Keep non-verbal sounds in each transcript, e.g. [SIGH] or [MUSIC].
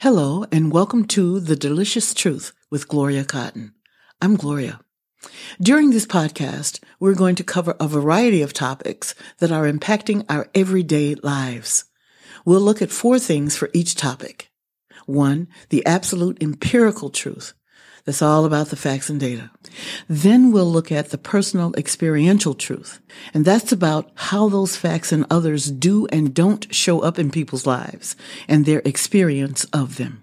Hello, and welcome to The Delicious Truth with Gloria Cotton. I'm Gloria. During this podcast, we're going to cover a variety of topics that are impacting our everyday lives. We'll look at four things for each topic. One, the absolute empirical truth. That's all about the facts and data. Then we'll look at the personal experiential truth. And that's about how those facts and others do and don't show up in people's lives and their experience of them.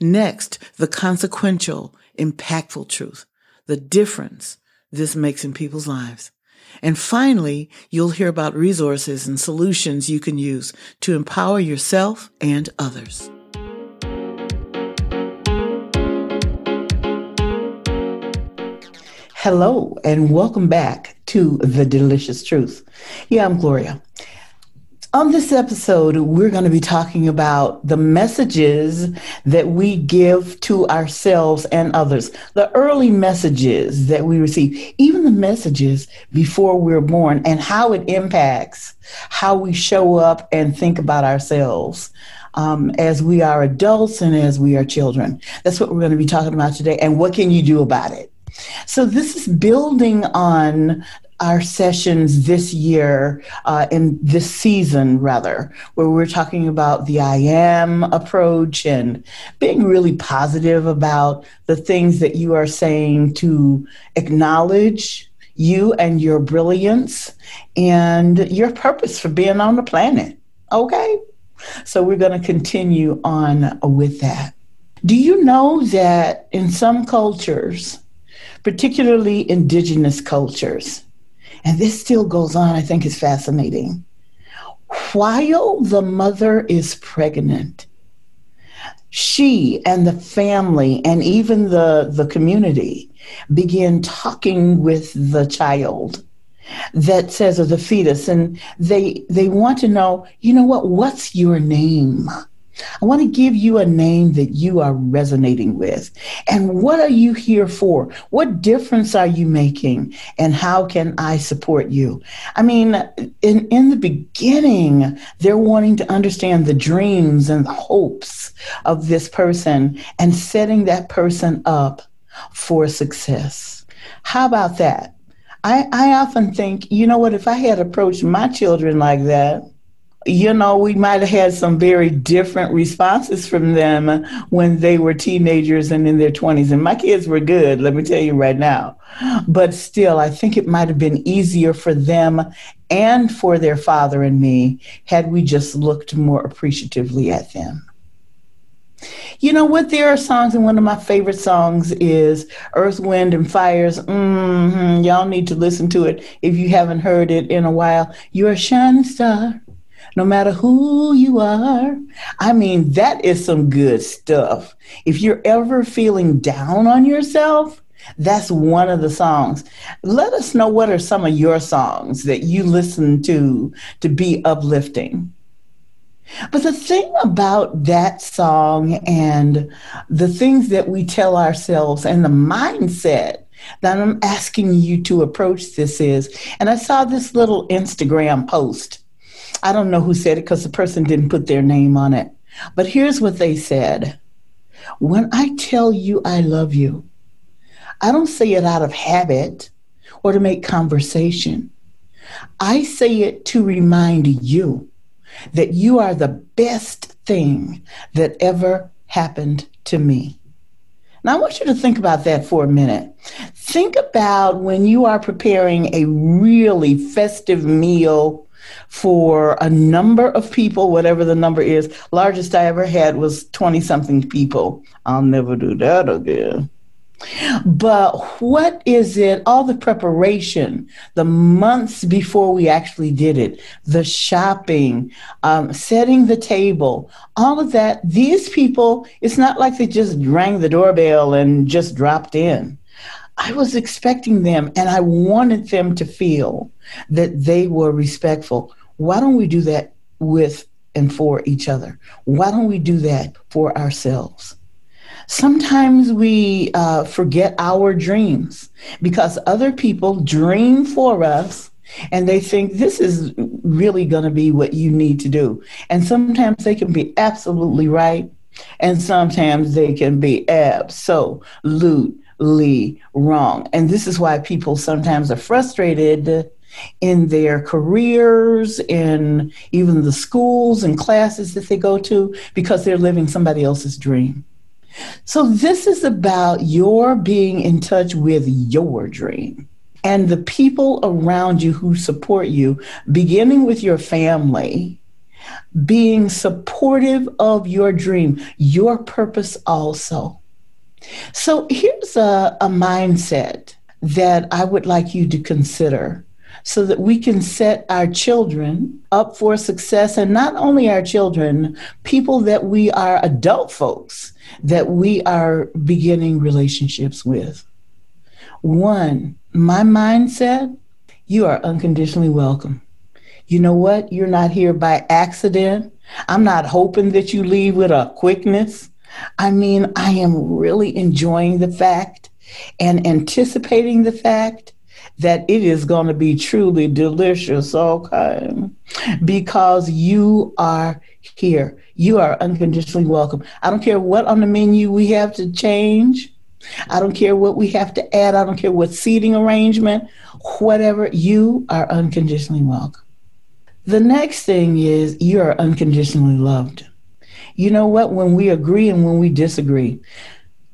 Next, the consequential, impactful truth. The difference this makes in people's lives. And finally, you'll hear about resources and solutions you can use to empower yourself and others. Hello, and welcome back to The Delicious Truth. Yeah, I'm Gloria. On this episode, we're going to be talking about the messages that we give to ourselves and others, the early messages that we receive, even the messages before we're born, and how it impacts how we show up and think about ourselves. Um, as we are adults and as we are children. That's what we're going to be talking about today. And what can you do about it? So this is building on our sessions this year, uh, in this season rather, where we're talking about the I am approach and being really positive about the things that you are saying to acknowledge you and your brilliance and your purpose for being on the planet. Okay? So we're going to continue on with that. Do you know that in some cultures, particularly indigenous cultures. And this still goes on, I think is fascinating. While the mother is pregnant, she and the family and even the, the community begin talking with the child that says of the fetus and they they want to know you know what what's your name I want to give you a name that you are resonating with. And what are you here for? What difference are you making? And how can I support you? I mean, in, in the beginning, they're wanting to understand the dreams and the hopes of this person and setting that person up for success. How about that? I, I often think, you know what, if I had approached my children like that, you know, we might have had some very different responses from them when they were teenagers and in their 20s. And my kids were good, let me tell you right now. But still, I think it might have been easier for them and for their father and me had we just looked more appreciatively at them. You know what? There are songs, and one of my favorite songs is Earth, Wind, and Fire's. Mm-hmm. Y'all need to listen to it if you haven't heard it in a while. You're a shining star no matter who you are. I mean, that is some good stuff. If you're ever feeling down on yourself, that's one of the songs. Let us know what are some of your songs that you listen to to be uplifting. But the thing about that song and the things that we tell ourselves and the mindset that I'm asking you to approach this is, and I saw this little Instagram post I don't know who said it because the person didn't put their name on it. But here's what they said When I tell you I love you, I don't say it out of habit or to make conversation. I say it to remind you that you are the best thing that ever happened to me. Now, I want you to think about that for a minute. Think about when you are preparing a really festive meal for a number of people, whatever the number is. Largest I ever had was 20 something people. I'll never do that again. But what is it? All the preparation, the months before we actually did it, the shopping, um, setting the table, all of that. These people, it's not like they just rang the doorbell and just dropped in. I was expecting them and I wanted them to feel that they were respectful. Why don't we do that with and for each other? Why don't we do that for ourselves? Sometimes we uh, forget our dreams because other people dream for us and they think this is really going to be what you need to do. And sometimes they can be absolutely right. and sometimes they can be absolutely wrong. And this is why people sometimes are frustrated in their careers, in even the schools and classes that they go to, because they're living somebody else's dream. So, this is about your being in touch with your dream and the people around you who support you, beginning with your family, being supportive of your dream, your purpose also. So, here's a, a mindset that I would like you to consider so that we can set our children up for success and not only our children, people that we are adult folks that we are beginning relationships with. One, my mindset, you are unconditionally welcome. You know what? You're not here by accident. I'm not hoping that you leave with a quickness. I mean, I am really enjoying the fact and anticipating the fact that it is going to be truly delicious, okay? Because you are here. You are unconditionally welcome. I don't care what on the menu we have to change. I don't care what we have to add. I don't care what seating arrangement, whatever. You are unconditionally welcome. The next thing is you are unconditionally loved. You know what? When we agree and when we disagree,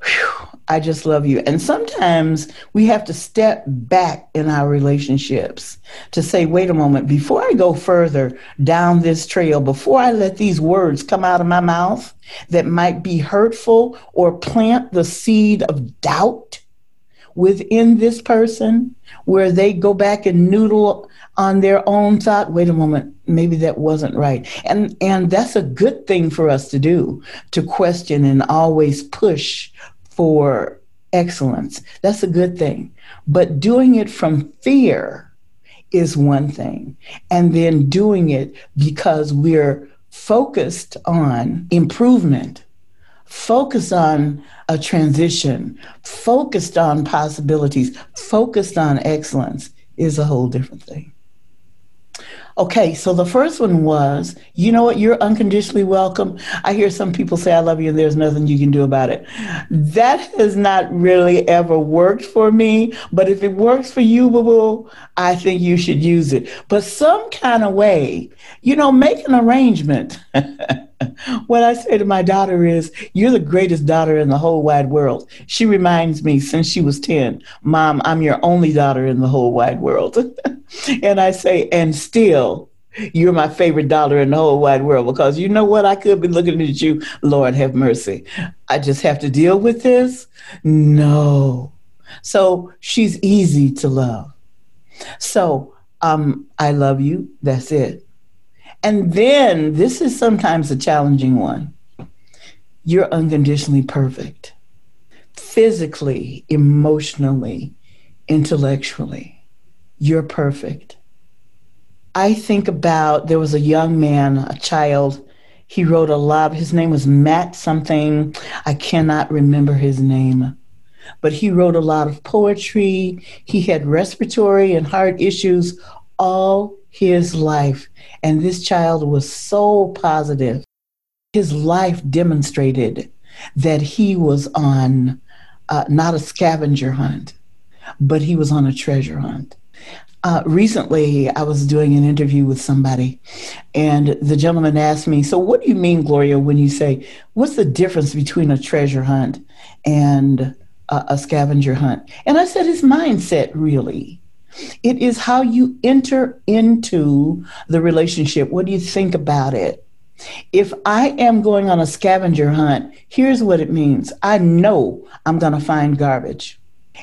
whew, I just love you. And sometimes we have to step back in our relationships to say, wait a moment, before I go further down this trail, before I let these words come out of my mouth that might be hurtful or plant the seed of doubt within this person, where they go back and noodle on their own thought wait a moment maybe that wasn't right and and that's a good thing for us to do to question and always push for excellence. That's a good thing. But doing it from fear is one thing. And then doing it because we're focused on improvement, focused on a transition, focused on possibilities, focused on excellence is a whole different thing. Okay, so the first one was, you know what, you're unconditionally welcome. I hear some people say, I love you, and there's nothing you can do about it. That has not really ever worked for me, but if it works for you, boo boo, I think you should use it. But some kind of way, you know, make an arrangement. [LAUGHS] [LAUGHS] what I say to my daughter is, You're the greatest daughter in the whole wide world. She reminds me since she was 10, Mom, I'm your only daughter in the whole wide world. [LAUGHS] and I say, And still, you're my favorite daughter in the whole wide world because you know what? I could be looking at you, Lord have mercy. I just have to deal with this? No. So she's easy to love. So um, I love you. That's it. And then this is sometimes a challenging one. You're unconditionally perfect, physically, emotionally, intellectually. You're perfect. I think about there was a young man, a child. He wrote a lot. His name was Matt something. I cannot remember his name. But he wrote a lot of poetry. He had respiratory and heart issues all his life. And this child was so positive. His life demonstrated that he was on uh, not a scavenger hunt, but he was on a treasure hunt. Uh, recently, I was doing an interview with somebody, and the gentleman asked me, So, what do you mean, Gloria, when you say, what's the difference between a treasure hunt and a, a scavenger hunt? And I said, His mindset, really. It is how you enter into the relationship. What do you think about it? If I am going on a scavenger hunt, here's what it means I know I'm going to find garbage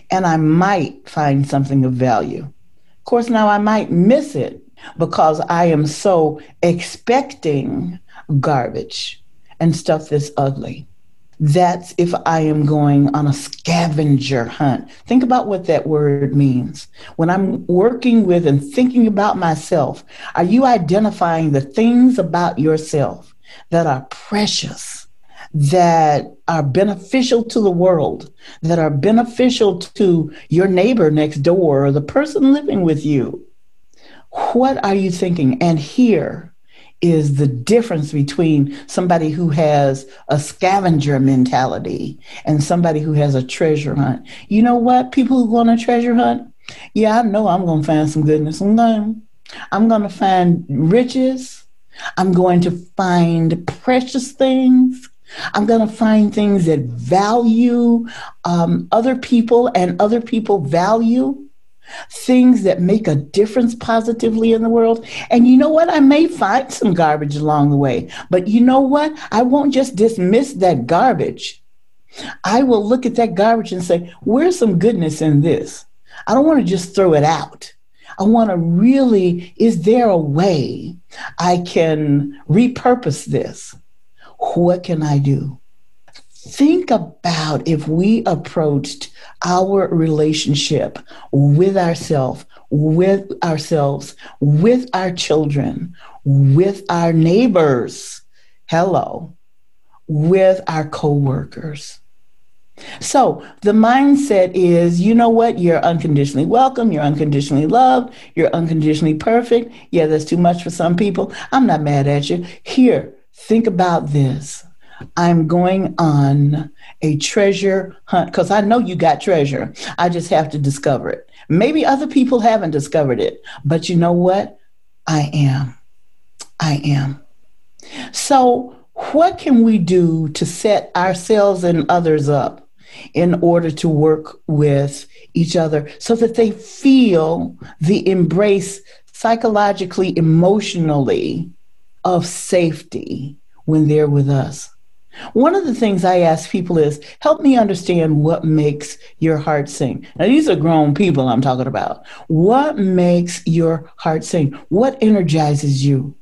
and I might find something of value. Of course, now I might miss it because I am so expecting garbage and stuff that's ugly. That's if I am going on a scavenger hunt. Think about what that word means. When I'm working with and thinking about myself, are you identifying the things about yourself that are precious, that are beneficial to the world, that are beneficial to your neighbor next door or the person living with you? What are you thinking? And here is the difference between somebody who has a scavenger mentality and somebody who has a treasure hunt. You know what? People who go on a treasure hunt, yeah, I know I'm going to find some goodness. I'm going, I'm going to find riches. I'm going to find precious things. I'm going to find things that value um, other people and other people value things that make a difference positively in the world. And you know what? I may find some garbage along the way, but you know what? I won't just dismiss that garbage. I will look at that garbage and say, where's some goodness in this? I don't want to just throw it out. I want to really, is there a way I can repurpose this? What can I do? Think about if we approached our relationship with ourselves, with ourselves, with our children, with our neighbors, hello, with our coworkers. So the mindset is, you know what? You're unconditionally welcome. You're unconditionally loved. You're unconditionally perfect. Yeah, that's too much for some people. I'm not mad at you. Here, think about this. I'm going on a treasure hunt because I know you got treasure. I just have to discover it. Maybe other people haven't discovered it, but you know what? I am. I am. So, what can we do to set ourselves and others up in order to work with each other so that they feel the embrace psychologically, emotionally of safety when they're with us? One of the things I ask people is help me understand what makes your heart sing. Now, these are grown people I'm talking about. What makes your heart sing? What energizes you?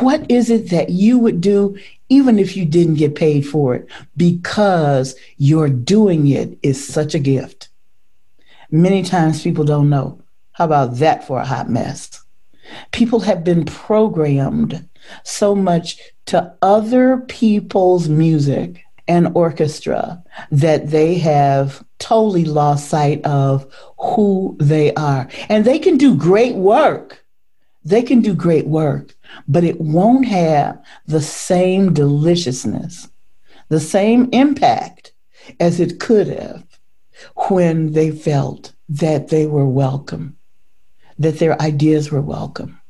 What is it that you would do even if you didn't get paid for it because your doing it is such a gift? Many times people don't know. How about that for a hot mess? People have been programmed so much to other people's music and orchestra that they have totally lost sight of who they are. And they can do great work. They can do great work, but it won't have the same deliciousness, the same impact as it could have when they felt that they were welcome, that their ideas were welcome,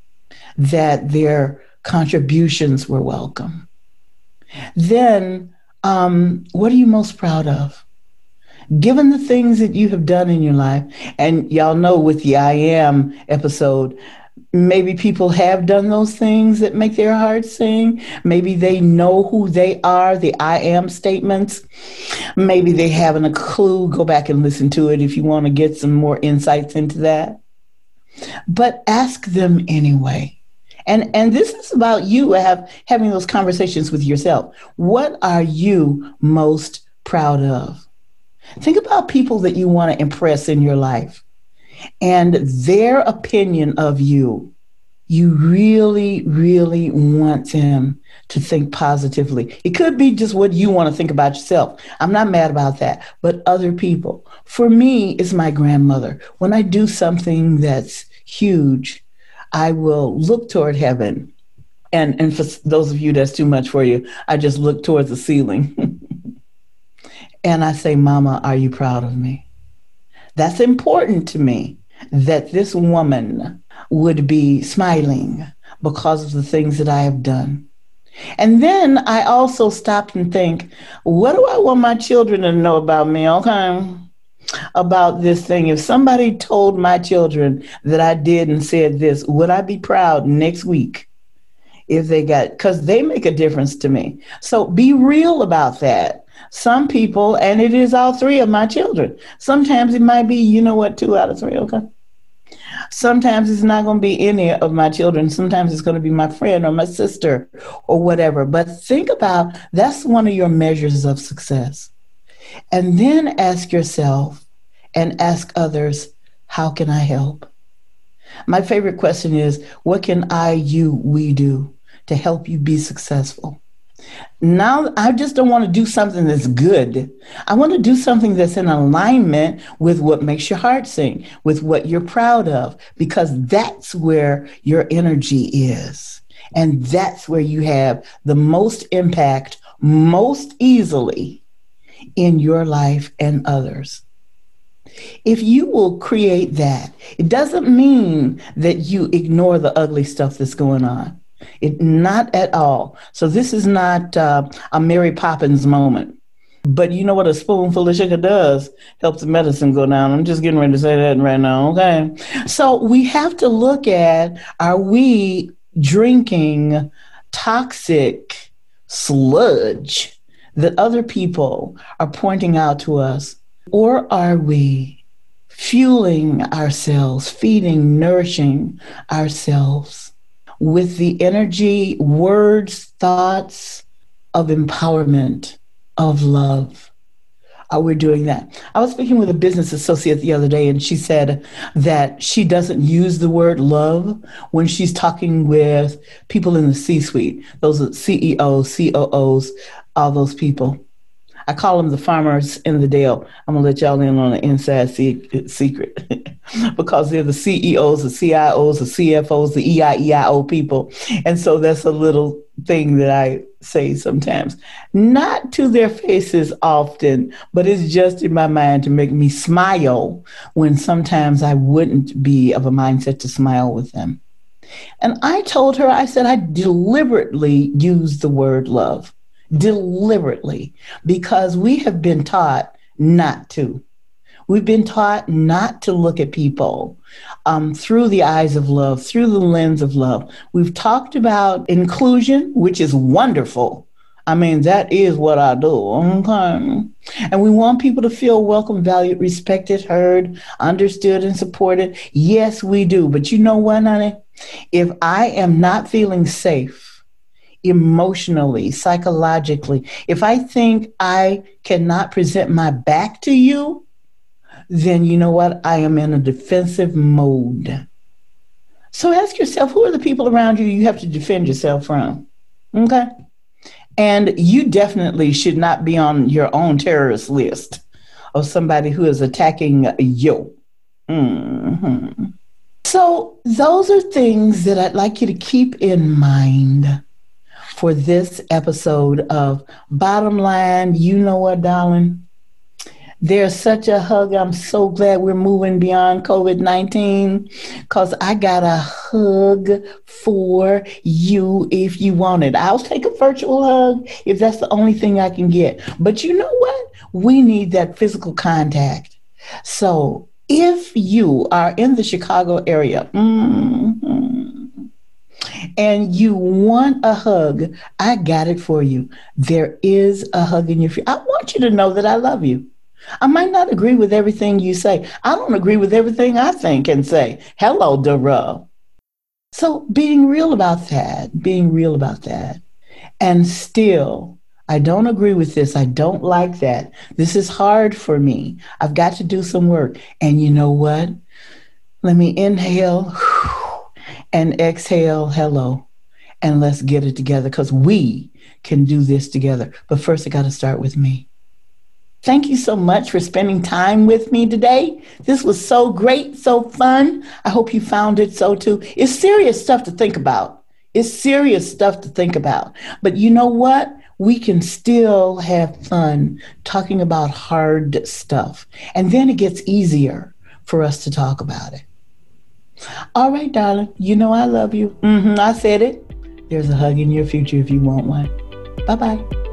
that their contributions were welcome. Then, um, what are you most proud of? Given the things that you have done in your life, and y'all know with the I am episode, maybe people have done those things that make their heart sing. Maybe they know who they are, the I am statements. Maybe they haven't a clue. Go back and listen to it if you want to get some more insights into that. But ask them anyway. And and this is about you have having those conversations with yourself. What are you most proud of? Think about people that you want to impress in your life and their opinion of you. You really, really want them to think positively. It could be just what you want to think about yourself. I'm not mad about that, but other people. For me, it's my grandmother. When I do something that's huge, I will look toward heaven. And, and for those of you that's too much for you, I just look towards the ceiling. [LAUGHS] and I say, Mama, are you proud of me? That's important to me that this woman would be smiling because of the things that I have done. And then I also stopped and think, what do I want my children to know about me? Okay about this thing. If somebody told my children that I did and said this, would I be proud next week if they got, because they make a difference to me. So be real about that. Some people, and it is all three of my children. Sometimes it might be, you know what, two out of three, okay? Sometimes it's not going to be any of my children. Sometimes it's going to be my friend or my sister or whatever. But think about that's one of your measures of success. And then ask yourself and ask others, how can I help? My favorite question is, what can I, you, we do to help you be successful? Now, I just don't want to do something that's good. I want to do something that's in alignment with what makes your heart sing, with what you're proud of, because that's where your energy is. And that's where you have the most impact most easily in your life and others. If you will create that, it doesn't mean that you ignore the ugly stuff that's going on. It not at all. So this is not uh, a Mary Poppins moment. But you know what a spoonful of sugar does? Helps the medicine go down. I'm just getting ready to say that right now. Okay. So we have to look at are we drinking toxic sludge that other people are pointing out to us? Or are we fueling ourselves, feeding, nourishing ourselves with the energy, words, thoughts of empowerment, of love? Oh, are we doing that? I was speaking with a business associate the other day, and she said that she doesn't use the word love when she's talking with people in the C suite, those are CEOs, COOs, all those people. I call them the farmers in the Dale. I'm gonna let y'all in on an inside secret [LAUGHS] because they're the CEOs, the CIOs, the CFOs, the EIEIO people, and so that's a little thing that I say sometimes. Not to their faces often, but it's just in my mind to make me smile when sometimes I wouldn't be of a mindset to smile with them. And I told her, I said, I deliberately use the word love deliberately because we have been taught not to. We've been taught not to look at people um, through the eyes of love, through the lens of love. We've talked about inclusion, which is wonderful. I mean, that is what I do. Okay. And we want people to feel welcome, valued, respected, heard, understood, and supported. Yes, we do. But you know what, honey? If I am not feeling safe, emotionally, psychologically, if I think I cannot present my back to you, then you know what? I am in a defensive mode. So ask yourself who are the people around you you have to defend yourself from? Okay. And you definitely should not be on your own terrorist list of somebody who is attacking you. Mm-hmm. So, those are things that I'd like you to keep in mind for this episode of Bottom Line. You know what, darling? There's such a hug. I'm so glad we're moving beyond COVID 19 because I got a hug for you if you want it. I'll take a virtual hug if that's the only thing I can get. But you know what? We need that physical contact. So if you are in the Chicago area, mm-hmm, and you want a hug, I got it for you. There is a hug in your future. I want you to know that I love you. I might not agree with everything you say. I don't agree with everything I think and say. Hello, Dara. So being real about that, being real about that, and still, I don't agree with this. I don't like that. This is hard for me. I've got to do some work. And you know what? Let me inhale. [SIGHS] And exhale, hello, and let's get it together because we can do this together. But first, I got to start with me. Thank you so much for spending time with me today. This was so great, so fun. I hope you found it so too. It's serious stuff to think about. It's serious stuff to think about. But you know what? We can still have fun talking about hard stuff. And then it gets easier for us to talk about it. All right, darling. You know I love you. Mm-hmm, I said it. There's a hug in your future if you want one. Bye bye.